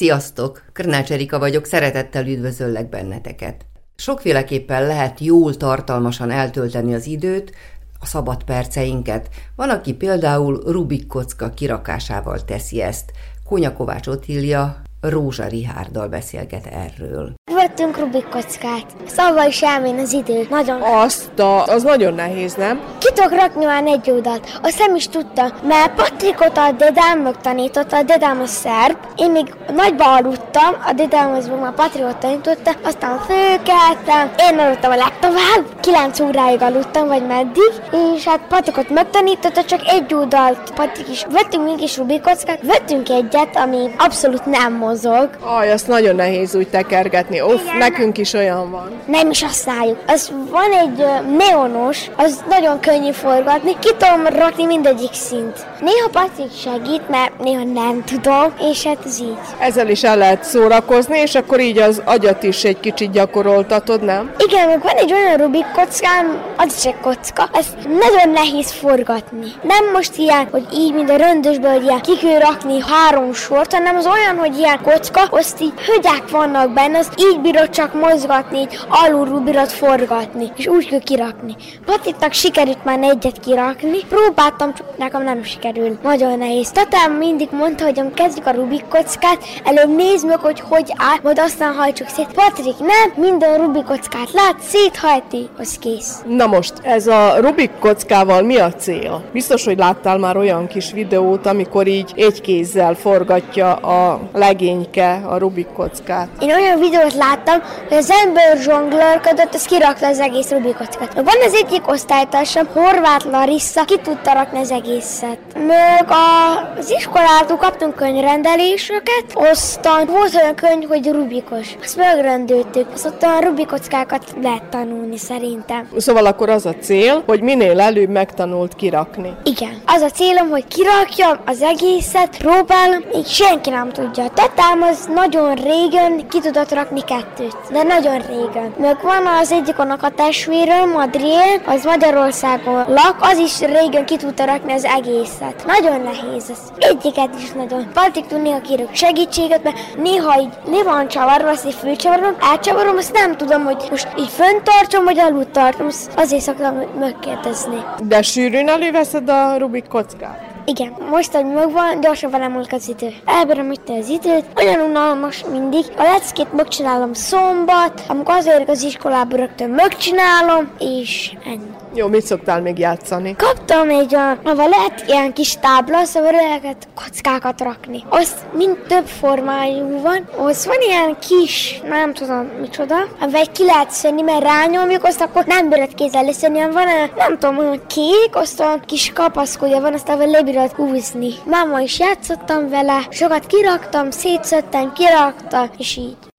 Sziasztok! Krnács Erika vagyok, szeretettel üdvözöllek benneteket. Sokféleképpen lehet jól tartalmasan eltölteni az időt, a szabad perceinket. Van, aki például Rubik kocka kirakásával teszi ezt. Kónya Kovács Otília Rózsa Rihárdal beszélget erről. Vettünk Rubik kockát. Szóval is elmén az idő. Nagyon. Azt a, az nagyon nehéz, nem? Ki tudok rakni már egy oldalt. Azt nem is tudta, mert Patrikot a dedám megtanította, a dedám a szerb. Én még nagyba aludtam, a dedám az már Patrikot tanította, aztán fölkeltem. Én aludtam a legtovább, 9 óráig aludtam, vagy meddig, és hát Patrikot megtanította, csak egy oldalt. Patrik is. Vettünk mégis Rubik kockát, vettünk egyet, ami abszolút nem mozog. Aj, azt nagyon nehéz úgy tekergetni. Uff, nekünk is olyan van. Nem is használjuk. Az van egy neonos, az nagyon könnyű forgatni. Ki tudom rakni mindegyik szint. Néha Patrik segít, mert néha nem tudom, és hát ez így. Ezzel is el lehet szórakozni, és akkor így az agyat is egy kicsit gyakoroltatod, nem? Igen, meg van egy olyan Rubik kockám, az is egy kocka, ezt nagyon nehéz forgatni. Nem most ilyen, hogy így, mint a röndösből, hogy ilyen ki kell rakni három sort, hanem az olyan, hogy ilyen kocka, azt így högyák vannak benne, azt így bírod csak mozgatni, így alulról bírod forgatni, és úgy kell kirakni. Patiknak sikerült már egyet kirakni, próbáltam, csak nekem nem sikerül. Nagyon nehéz. Tatám mindig mondta, hogy kezdjük a Rubik kockát, előbb nézd meg, hogy hogy áll, majd aztán hajtsuk szét. Patrik, nem, minden Rubik kockát lát, széthajti, az kész. Na most, ez a Rubik kockával mi a cél? Biztos, hogy láttál már olyan kis videót, amikor így egy kézzel forgatja a legényke a Rubik kockát. Én olyan videót láttam, hogy az ember zsonglőrködött, az kirakta az egész Rubik kockát. Van az egyik osztálytársam, Horváth Larissa, ki tudta rakni az egészet. Meg a, az iskolától kaptunk könyvrendeléseket, aztán volt olyan könyv, hogy Rubikos. Azt megrendeltük, azt ott a Rubik kockákat lehet tanulni szerintem. Szóval akkor az a cél, hogy minél előbb megtanult kirakni. Igen. Az a célom, hogy kirakjam az egészet, próbálom, így senki nem tudja. A tatám az nagyon régen ki tudott rakni kettőt, de nagyon régen. Meg van az egyik annak a testvérem, Adriel, az Magyarországon lak, az is régen ki tudta rakni az egészet. Nagyon nehéz ez. Egyiket is nagyon. Patrik tud néha kérek segítséget, mert néha így le van csavarva, azt így fölcsavarom, elcsavarom, azt nem tudom, hogy most így fönt tartom, vagy alul tartom, azt azért szoktam megkérdezni. De sűrűn előveszed a Rubik kockát? Igen, most, hogy megvan, gyorsabban elmúlik az idő. Elbírom itt az időt, olyan unalmas mindig. A leckét megcsinálom szombat, amikor azért az iskolába rögtön megcsinálom, és ennyi. Jó, mit szoktál még játszani? Kaptam egy olyan, ahol lehet ilyen kis tábla, szóval lehet kockákat rakni. Az mind több formájú van, az van ilyen kis, nem tudom micsoda, amivel ki lehet szedni, mert rányomjuk, azt akkor nem bírod kézzel hanem van olyan, nem tudom, olyan kék, azt olyan kis kapaszkodja van, azt ahol lebírod húzni. Máma is játszottam vele, sokat kiraktam, szétszedtem, kiraktam, és így.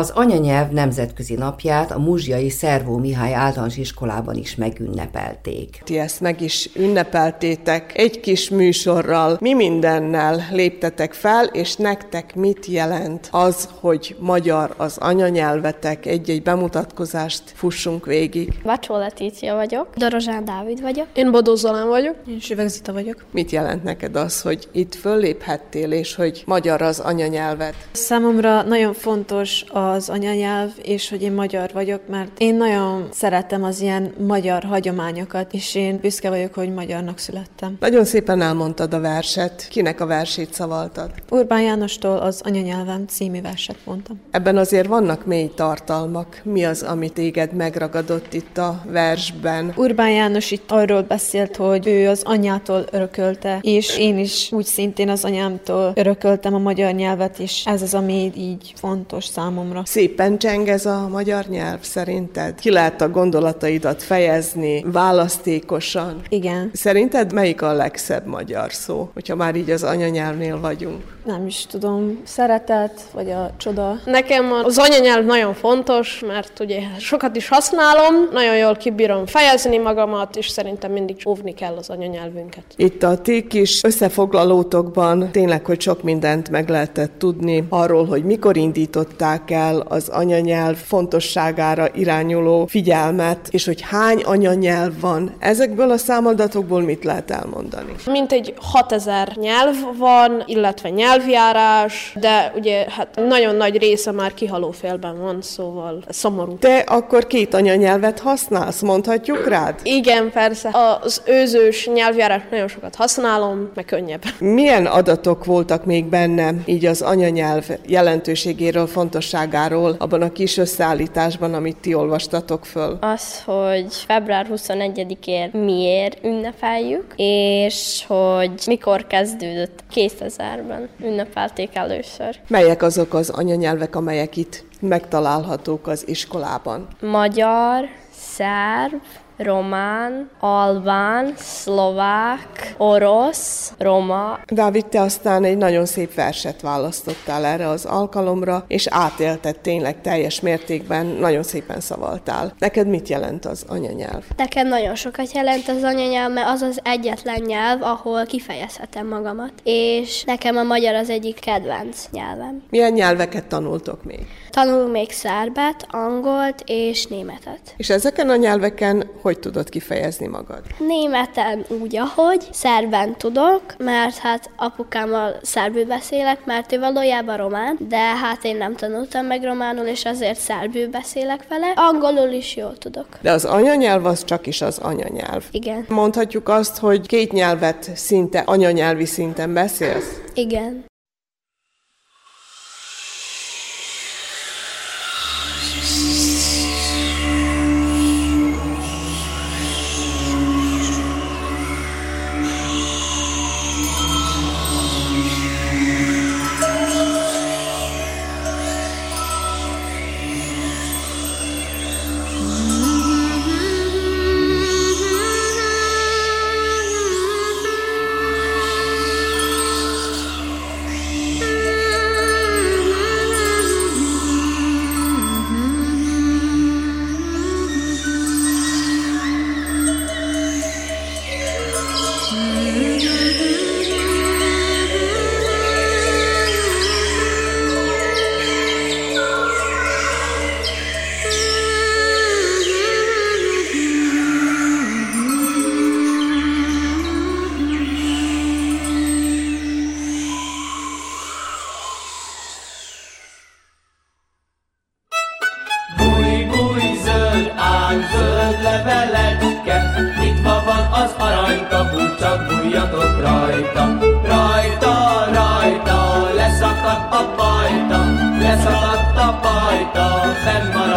Az anyanyelv nemzetközi napját a Muzsiai Szervó Mihály általános iskolában is megünnepelték. Ti ezt meg is ünnepeltétek egy kis műsorral. Mi mindennel léptetek fel, és nektek mit jelent az, hogy magyar az anyanyelvetek? Egy-egy bemutatkozást fussunk végig. Vacsó Letícia vagyok. Dorozsán Dávid vagyok. Én Bodó Zolán vagyok. Én Süveg Zita vagyok. Mit jelent neked az, hogy itt fölléphettél, és hogy magyar az anyanyelved? Számomra nagyon fontos az anyanyelv, és hogy én magyar vagyok, mert én nagyon szeretem az ilyen magyar hagyományokat, és én büszke vagyok, hogy magyarnak születtem. Nagyon szépen elmondtad a verset. Kinek a versét szavaltad? Urbán Jánostól az anyanyelvem című verset mondtam. Ebben azért vannak mély tartalmak. Mi az, amit téged megragadott itt a versben? Urbán János itt arról beszélt, hogy ő az anyától örökölte, és én is úgy szintén az anyámtól örököltem a magyar nyelvet, és ez az, ami így fontos számomra. Szépen cseng ez a magyar nyelv szerinted? Ki lehet a gondolataidat fejezni választékosan? Igen, Szerinted melyik a legszebb magyar szó, hogyha már így az anyanyelvnél vagyunk? nem is tudom, szeretet, vagy a csoda. Nekem az anyanyelv nagyon fontos, mert ugye sokat is használom, nagyon jól kibírom fejezni magamat, és szerintem mindig óvni kell az anyanyelvünket. Itt a ti kis összefoglalótokban tényleg, hogy sok mindent meg lehetett tudni arról, hogy mikor indították el az anyanyelv fontosságára irányuló figyelmet, és hogy hány anyanyelv van. Ezekből a számadatokból mit lehet elmondani? Mintegy 6000 nyelv van, illetve nyelvjárás, de ugye hát nagyon nagy része már kihaló félben van, szóval szomorú. Te akkor két anyanyelvet használsz, mondhatjuk rád? Igen, persze. Az őzős nyelvjárás nagyon sokat használom, meg könnyebb. Milyen adatok voltak még benne, így az anyanyelv jelentőségéről, fontosságáról, abban a kis összeállításban, amit ti olvastatok föl? Az, hogy február 21-én miért ünnepeljük, és hogy mikor kezdődött 2000-ben ünnepelték először. Melyek azok az anyanyelvek, amelyek itt megtalálhatók az iskolában? Magyar, szerb, román, albán, szlovák, orosz, roma. Dávid, te aztán egy nagyon szép verset választottál erre az alkalomra, és átélted tényleg teljes mértékben, nagyon szépen szavaltál. Neked mit jelent az anyanyelv? Nekem nagyon sokat jelent az anyanyelv, mert az az egyetlen nyelv, ahol kifejezhetem magamat. És nekem a magyar az egyik kedvenc nyelvem. Milyen nyelveket tanultok még? Tanulunk még szerbet, angolt és németet. És ezeken a nyelveken hogy tudod kifejezni magad? Németen úgy, ahogy, szerben tudok, mert hát apukámmal szerbül beszélek, mert ő valójában román, de hát én nem tanultam meg románul, és azért szerbül beszélek vele. Angolul is jól tudok. De az anyanyelv az csak is az anyanyelv. Igen. Mondhatjuk azt, hogy két nyelvet szinte anyanyelvi szinten beszélsz? Igen.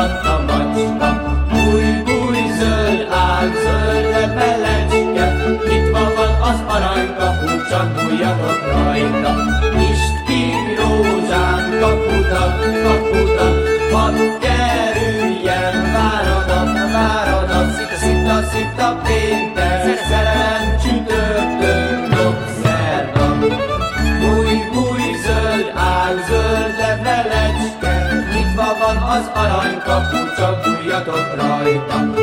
Santa Capuța cu ea tot raita.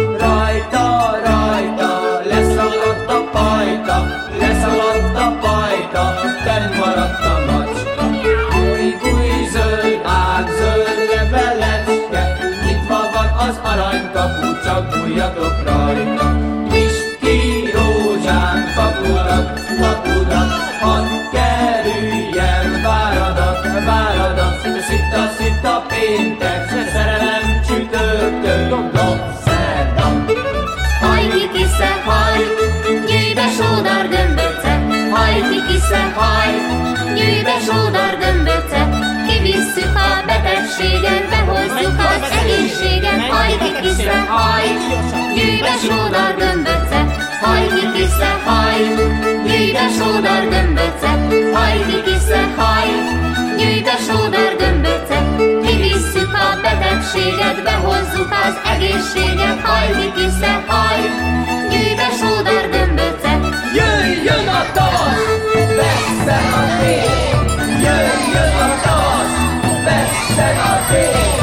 Hajki kisze haj, gyűjj be sódar gömböce, hajki kisze haj, gyűjj be sódar gömböce, hajki kisze haj, gyűjj be sódar gömböce, kivisszük a betegséget, behozzuk az egészséget, hajki kisze haj, gyűjj be sódar gömböce, Jöjjön a tavasz, vesszen a tél! Jöjjön a tavasz, vesszen a tél!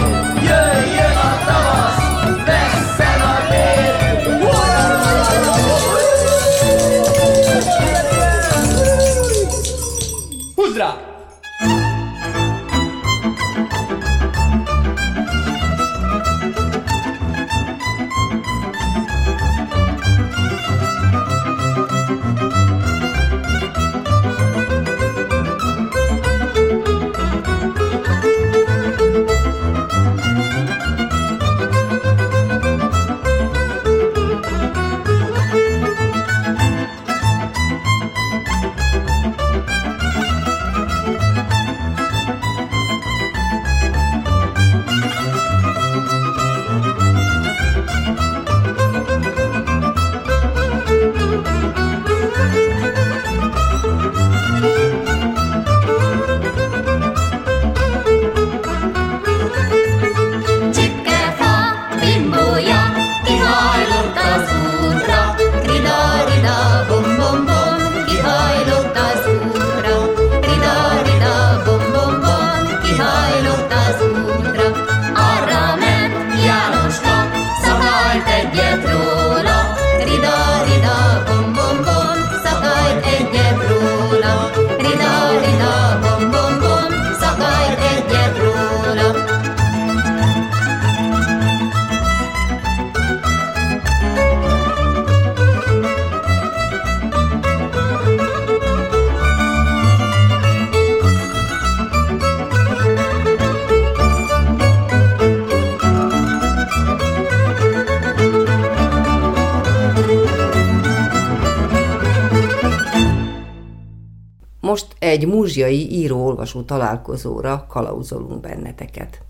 Egy múzsiai író-olvasó találkozóra kalauzolunk benneteket.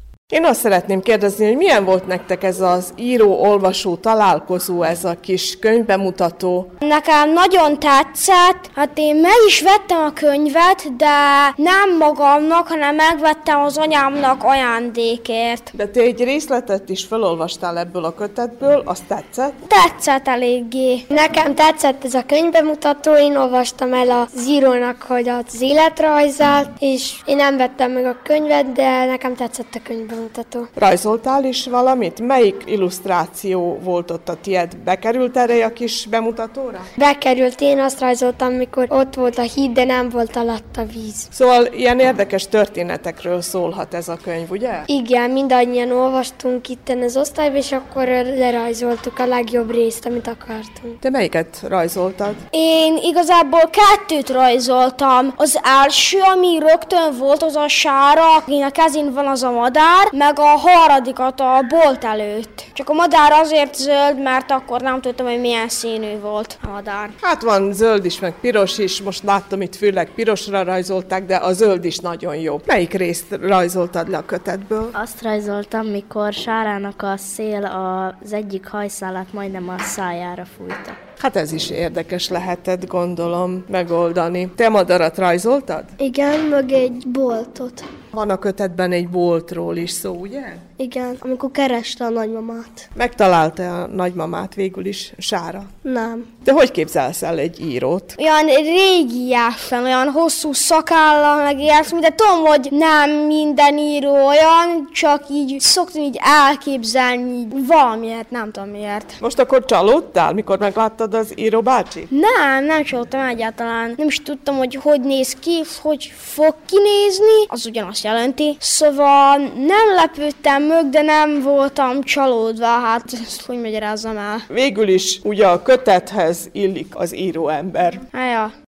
Azt szeretném kérdezni, hogy milyen volt nektek ez az író-olvasó találkozó, ez a kis könyvbemutató? Nekem nagyon tetszett, hát én meg is vettem a könyvet, de nem magamnak, hanem megvettem az anyámnak ajándékért. De te egy részletet is felolvastál ebből a kötetből, azt tetszett? Tetszett eléggé. Nekem tetszett ez a könyvbemutató, én olvastam el az írónak, hogy az életrajzát, és én nem vettem meg a könyvet, de nekem tetszett a könyvbemutató. Rajzoltál is valamit? Melyik illusztráció volt ott a tied? Bekerült erre a kis bemutatóra? Bekerült, én azt rajzoltam, mikor ott volt a híd, de nem volt alatt a víz. Szóval ilyen érdekes történetekről szólhat ez a könyv, ugye? Igen, mindannyian olvastunk itten az osztályban, és akkor lerajzoltuk a legjobb részt, amit akartunk. Te melyiket rajzoltad? Én igazából kettőt rajzoltam. Az első, ami rögtön volt, az a sára, akin a kezén van az a madár, meg a harmadikat a bolt előtt. Csak a madár azért zöld, mert akkor nem tudtam, hogy milyen színű volt a madár. Hát van zöld is, meg piros is. Most láttam itt főleg pirosra rajzolták, de a zöld is nagyon jó. Melyik részt rajzoltad le a kötetből? Azt rajzoltam, mikor Sárának a szél az egyik hajszálát majdnem a szájára fújta. Hát ez is érdekes lehetett, gondolom, megoldani. Te madarat rajzoltad? Igen, meg egy boltot. Van a kötetben egy boltról is szó, ugye? Igen, amikor kereste a nagymamát. Megtalálta a nagymamát végül is, Sára. Nem. De hogy képzelsz el egy írót? Olyan régiesen, olyan hosszú szakállal, meg ilyesmi, de tudom, hogy nem minden író olyan, csak így szoktam így elképzelni így valamiért, nem tudom miért. Most akkor csalódtál, mikor megláttad az író bácsi? Nem, nem csalódtam egyáltalán. Nem is tudtam, hogy hogy néz ki, hogy fog kinézni, az ugyanazt jelenti. Szóval nem lepődtem meg, de nem voltam csalódva, hát ezt hogy magyarázzam el. Végül is ugye a kötethez illik az író ember. Hát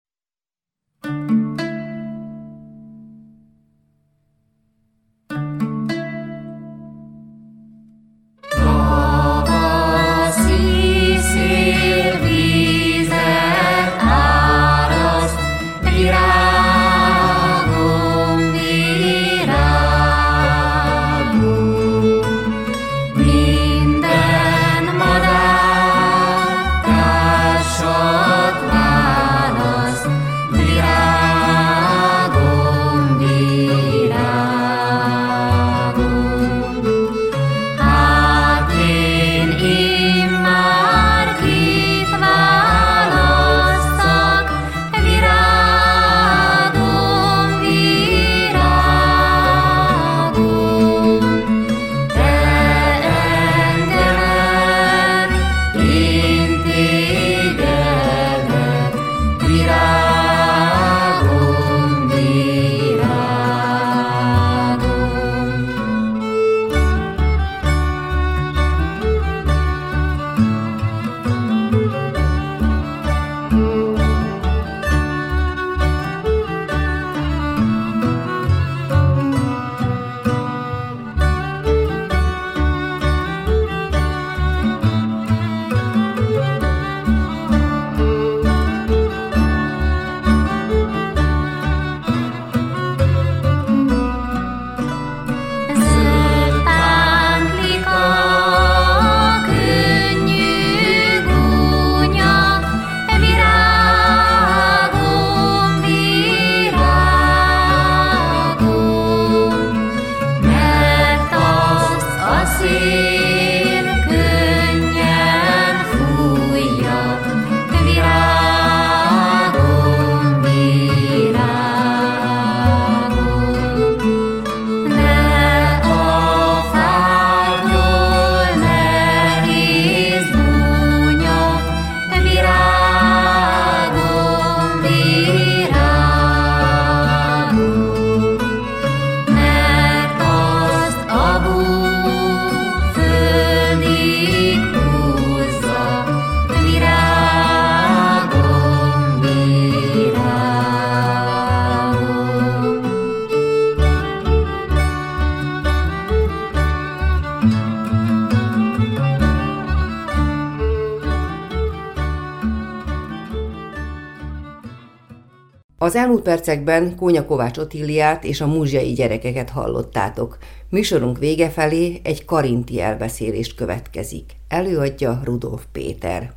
Az elmúlt percekben Kónya Kovács Otíliát és a múzsiai gyerekeket hallottátok. Műsorunk vége felé egy karinti elbeszélést következik. Előadja Rudolf Péter.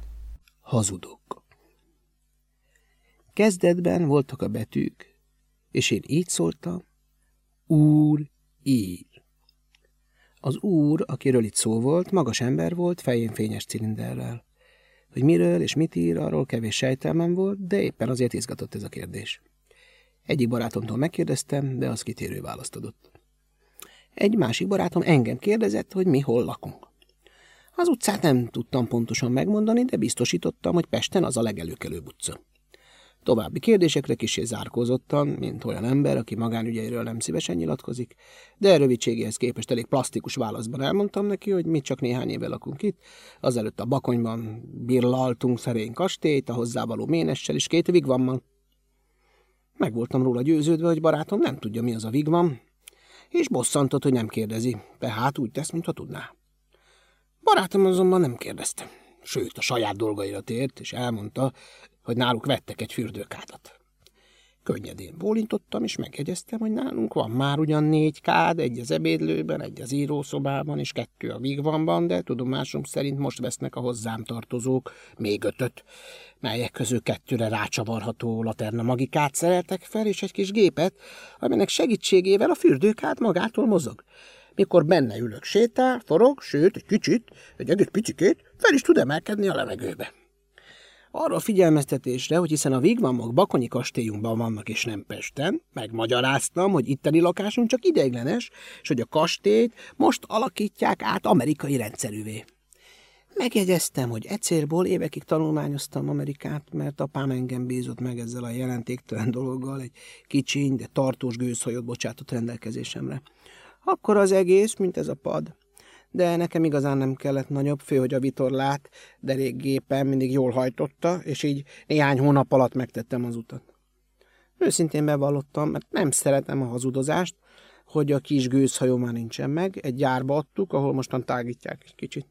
Hazudok. Kezdetben voltak a betűk, és én így szóltam, úr ír. Az úr, akiről itt szó volt, magas ember volt, fején fényes cilinderrel. Hogy miről és mit ír, arról kevés sejtelmem volt, de éppen azért izgatott ez a kérdés. Egyik barátomtól megkérdeztem, de az kitérő választ adott. Egy másik barátom engem kérdezett, hogy mi hol lakunk. Az utcát nem tudtam pontosan megmondani, de biztosítottam, hogy Pesten az a legelőkelőbb utca. További kérdésekre kisé zárkózottan, mint olyan ember, aki magánügyeiről nem szívesen nyilatkozik, de rövidségéhez képest elég plastikus válaszban elmondtam neki, hogy mi csak néhány éve lakunk itt, azelőtt a Bakonyban birlaltunk szerény kastélyt, a hozzávaló ménessel és két vigvammal. Meg voltam róla győződve, hogy barátom nem tudja, mi az a vigvam, és bosszantott, hogy nem kérdezi, tehát úgy tesz, mintha tudná. Barátom azonban nem kérdezte, sőt a saját dolgaira tért, és elmondta, hogy náluk vettek egy fürdőkádat. Könnyedén bólintottam, és megjegyeztem, hogy nálunk van már ugyan négy kád, egy az ebédlőben, egy az írószobában, és kettő a vigvanban, de tudomásom szerint most vesznek a hozzám tartozók még ötöt, melyek közül kettőre rácsavarható laterna magikát szereltek fel, és egy kis gépet, aminek segítségével a fürdőkád magától mozog. Mikor benne ülök, sétál, forog, sőt, egy kicsit, egy egész picikét, fel is tud emelkedni a levegőbe. Arra a figyelmeztetésre, hogy hiszen a vigvamok Bakonyi kastélyunkban vannak és nem Pesten, megmagyaráztam, hogy itteni lakásunk csak ideiglenes, és hogy a kastélyt most alakítják át amerikai rendszerűvé. Megjegyeztem, hogy ecérból évekig tanulmányoztam Amerikát, mert apám engem bízott meg ezzel a jelentéktelen dologgal, egy kicsiny, de tartós gőzhajót bocsátott rendelkezésemre. Akkor az egész, mint ez a pad de nekem igazán nem kellett nagyobb, fő, hogy a vitorlát derékgépen mindig jól hajtotta, és így néhány hónap alatt megtettem az utat. Őszintén bevallottam, mert nem szeretem a hazudozást, hogy a kis gőzhajó már nincsen meg, egy gyárba adtuk, ahol mostan tágítják egy kicsit.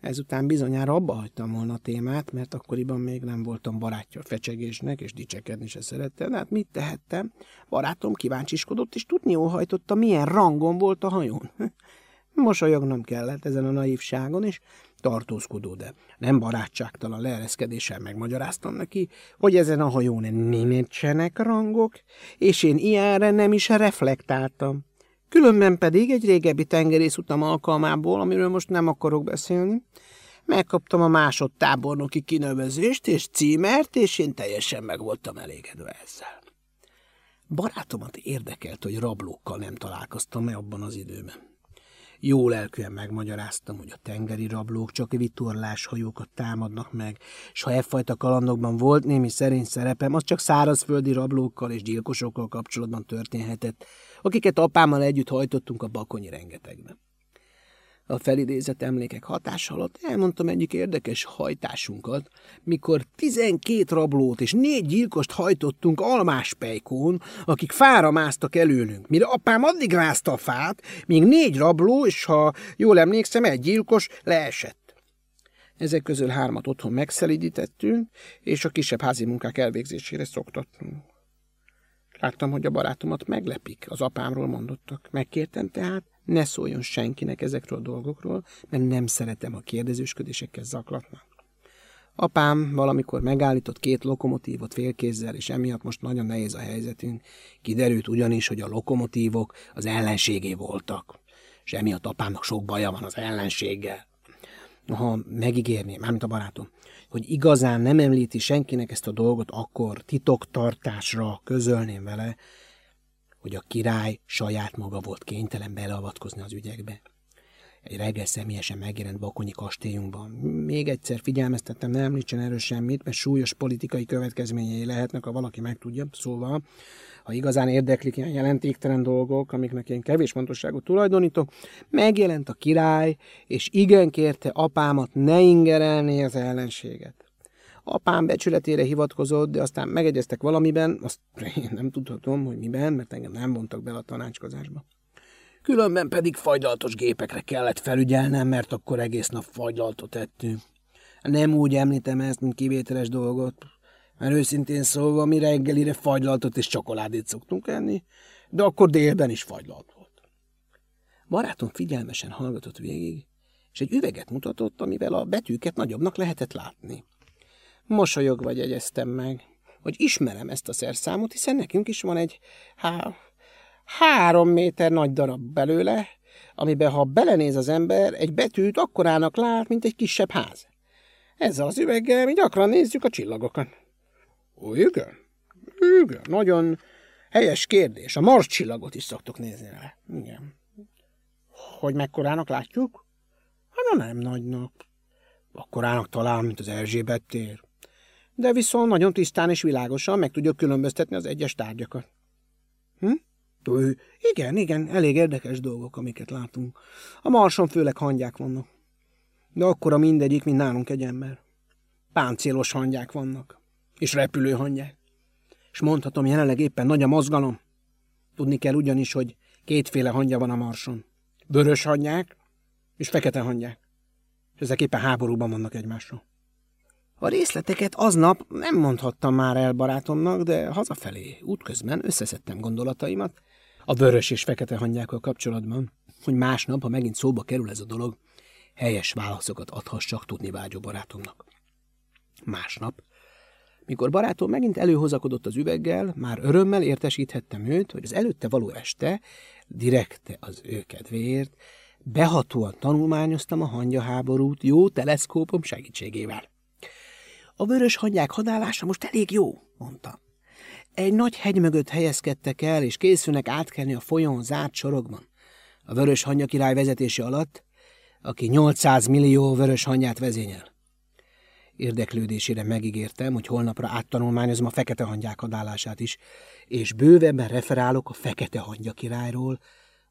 Ezután bizonyára abba hagytam volna a témát, mert akkoriban még nem voltam barátja a fecsegésnek, és dicsekedni se szerettem. Hát mit tehettem? Barátom kíváncsiskodott, és tudni óhajtotta, milyen rangon volt a hajón. Mosolyognom kellett ezen a naívságon, és tartózkodó, de nem barátságtalan leereszkedéssel megmagyaráztam neki, hogy ezen a hajón nincsenek rangok, és én ilyenre nem is reflektáltam. Különben pedig egy régebbi tengerészutam alkalmából, amiről most nem akarok beszélni, megkaptam a másodtábornoki kinevezést és címert, és én teljesen meg voltam elégedve ezzel. Barátomat érdekelt, hogy rablókkal nem találkoztam-e abban az időben. Jó lelkűen megmagyaráztam, hogy a tengeri rablók csak vitorlás hajókat támadnak meg, és ha e fajta kalandokban volt némi szerény szerepem, az csak szárazföldi rablókkal és gyilkosokkal kapcsolatban történhetett, akiket apámmal együtt hajtottunk a bakonyi rengetegben. A felidézett emlékek hatása alatt elmondtam egyik érdekes hajtásunkat, mikor tizenkét rablót és négy gyilkost hajtottunk almáspejkón, akik fára másztak előlünk, mire apám addig rázta a fát, míg négy rabló, és ha jól emlékszem, egy gyilkos leesett. Ezek közül hármat otthon megszelidítettünk, és a kisebb házi munkák elvégzésére szoktattunk. Láttam, hogy a barátomat meglepik, az apámról mondottak. Megkértem tehát, ne szóljon senkinek ezekről a dolgokról, mert nem szeretem, a kérdezősködésekkel zaklatnak. Apám valamikor megállított két lokomotívot félkézzel, és emiatt most nagyon nehéz a helyzetünk. Kiderült ugyanis, hogy a lokomotívok az ellenségé voltak, és emiatt apámnak sok baja van az ellenséggel. Ha megígérném, mármint a barátom, hogy igazán nem említi senkinek ezt a dolgot, akkor titoktartásra közölném vele, hogy a király saját maga volt kénytelen beleavatkozni az ügyekbe. Egy reggel személyesen megjelent Bakonyi kastélyunkban. Még egyszer figyelmeztettem, ne említsen erről semmit, mert súlyos politikai következményei lehetnek, ha valaki megtudja. Szóval, ha igazán érdeklik ilyen jelentéktelen dolgok, amiknek én kevés fontosságot tulajdonítok, megjelent a király, és igen kérte apámat ne ingerelni az ellenséget. Apám becsületére hivatkozott, de aztán megegyeztek valamiben, azt én nem tudhatom, hogy miben, mert engem nem vontak bele a tanácskozásba. Különben pedig fagylaltos gépekre kellett felügyelnem, mert akkor egész nap fagylaltot ettünk. Nem úgy említem ezt, mint kivételes dolgot, mert őszintén szólva mi reggelire fagylaltot és csokoládét szoktunk enni, de akkor délben is fagylalt volt. Barátom figyelmesen hallgatott végig, és egy üveget mutatott, amivel a betűket nagyobbnak lehetett látni. Mosolyogva jegyeztem meg, hogy ismerem ezt a szerszámot, hiszen nekünk is van egy há, három méter nagy darab belőle, amiben ha belenéz az ember, egy betűt akkorának lát, mint egy kisebb ház. Ezzel az üveggel mi gyakran nézzük a csillagokat. Ó, igen? Igen, nagyon helyes kérdés. A Mars csillagot is szoktuk nézni vele. Igen. Hogy mekkorának látjuk? Hát nem nagynak. Akkorának talán, mint az Erzsébet tér de viszont nagyon tisztán és világosan meg tudja különböztetni az egyes tárgyakat. Hm? Ő, igen, igen, elég érdekes dolgok, amiket látunk. A marson főleg hangyák vannak. De akkora mindegyik, mint nálunk egy ember. Páncélos hangyák vannak. És repülő hangyák. És mondhatom, jelenleg éppen nagy a mozgalom. Tudni kell ugyanis, hogy kétféle hangya van a marson. Vörös hangyák és fekete hangyák. És ezek éppen háborúban vannak egymással. A részleteket aznap nem mondhattam már el barátomnak, de hazafelé, útközben összeszedtem gondolataimat a vörös és fekete hangyákkal kapcsolatban, hogy másnap, ha megint szóba kerül ez a dolog, helyes válaszokat adhassak tudni vágyó barátomnak. Másnap, mikor barátom megint előhozakodott az üveggel, már örömmel értesíthettem őt, hogy az előtte való este, direkte az ő kedvéért, behatóan tanulmányoztam a hangya háborút jó teleszkópom segítségével. A vörös hangyák hadálása most elég jó, mondta. Egy nagy hegy mögött helyezkedtek el, és készülnek átkelni a folyón zárt sorokban. A vörös hangya király vezetése alatt, aki 800 millió vörös hangyát vezényel. Érdeklődésére megígértem, hogy holnapra áttanulmányozom a fekete hangyák adálását is, és bővebben referálok a fekete hangya királyról,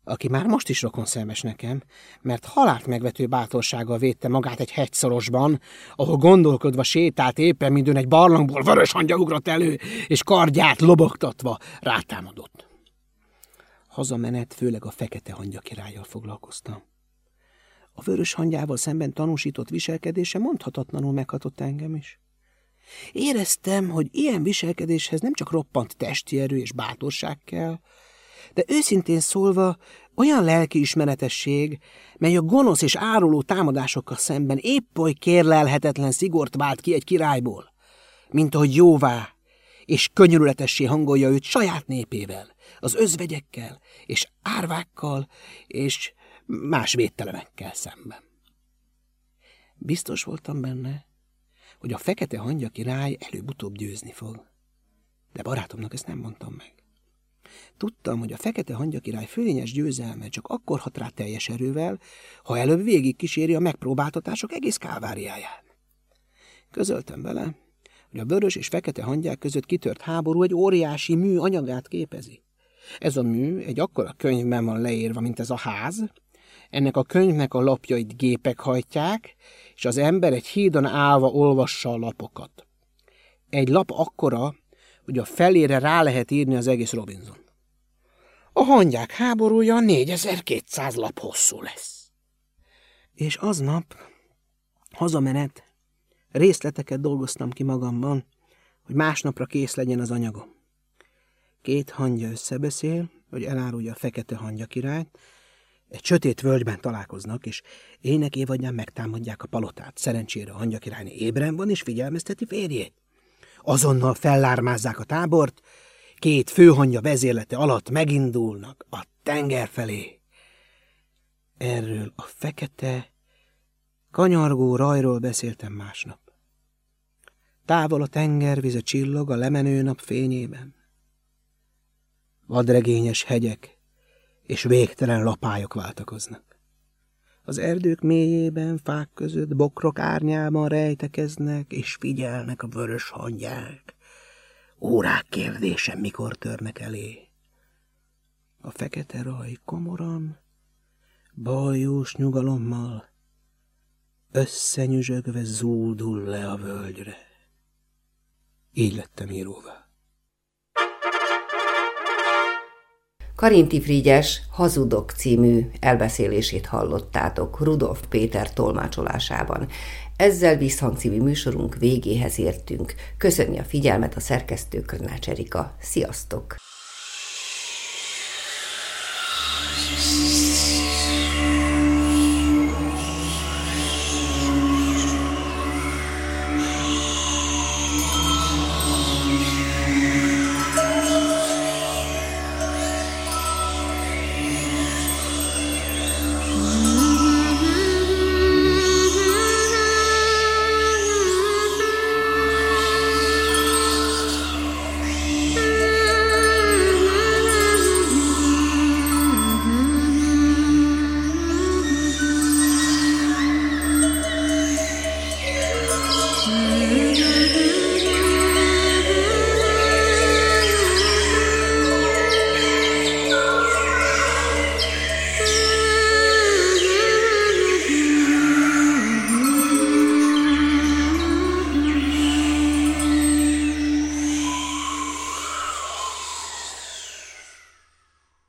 aki már most is rokon szemes nekem, mert halált megvető bátorsággal védte magát egy hegyszorosban, ahol gondolkodva sétált éppen, mindön egy barlangból vörös hangya ugrott elő, és kardját lobogtatva rátámadott. Hazamenet főleg a fekete hangya királyjal foglalkoztam. A vörös hangyával szemben tanúsított viselkedése mondhatatlanul meghatott engem is. Éreztem, hogy ilyen viselkedéshez nem csak roppant testi erő és bátorság kell, de őszintén szólva olyan lelkiismeretesség, mely a gonosz és áruló támadásokkal szemben épp oly kérlelhetetlen szigort vált ki egy királyból, mint ahogy jóvá és könyörületessé hangolja őt saját népével, az özvegyekkel és árvákkal és más védtelemekkel szemben. Biztos voltam benne, hogy a fekete hangya király előbb-utóbb győzni fog. De barátomnak ezt nem mondtam meg. Tudtam, hogy a fekete hangya király fölényes győzelme csak akkor hat rá teljes erővel, ha előbb végig kíséri a megpróbáltatások egész káváriáját. Közöltem vele, hogy a vörös és fekete hangyák között kitört háború egy óriási mű anyagát képezi. Ez a mű egy akkora könyvben van leírva, mint ez a ház, ennek a könyvnek a lapjait gépek hajtják, és az ember egy hídon állva olvassa a lapokat. Egy lap akkora, hogy a felére rá lehet írni az egész Robinson. A hangyák háborúja 4200 lap hosszú lesz. És aznap, hazamenet, részleteket dolgoztam ki magamban, hogy másnapra kész legyen az anyagom. Két hangya összebeszél, hogy elárulja a fekete hangya királyt, egy sötét völgyben találkoznak, és ének évadján megtámadják a palotát. Szerencsére a hangya királyné ébren van, és figyelmezteti férjét. Azonnal fellármázzák a tábort, két főhangya vezérlete alatt megindulnak a tenger felé. Erről a fekete, kanyargó rajról beszéltem másnap. Távol a tengervize csillog a lemenő nap fényében. Vadregényes hegyek és végtelen lapályok váltakoznak. Az erdők mélyében, fák között, bokrok árnyában rejtekeznek, és figyelnek a vörös hangyák. Órák kérdése, mikor törnek elé. A fekete raj komoran, bajós nyugalommal, összenyüzsögve zúdul le a völgyre. Így lettem íróvá. Karinti Frigyes Hazudok című elbeszélését hallottátok Rudolf Péter tolmácsolásában. Ezzel Visszhang című műsorunk végéhez értünk. Köszönni a figyelmet a szerkesztő Körnács Erika. Sziasztok!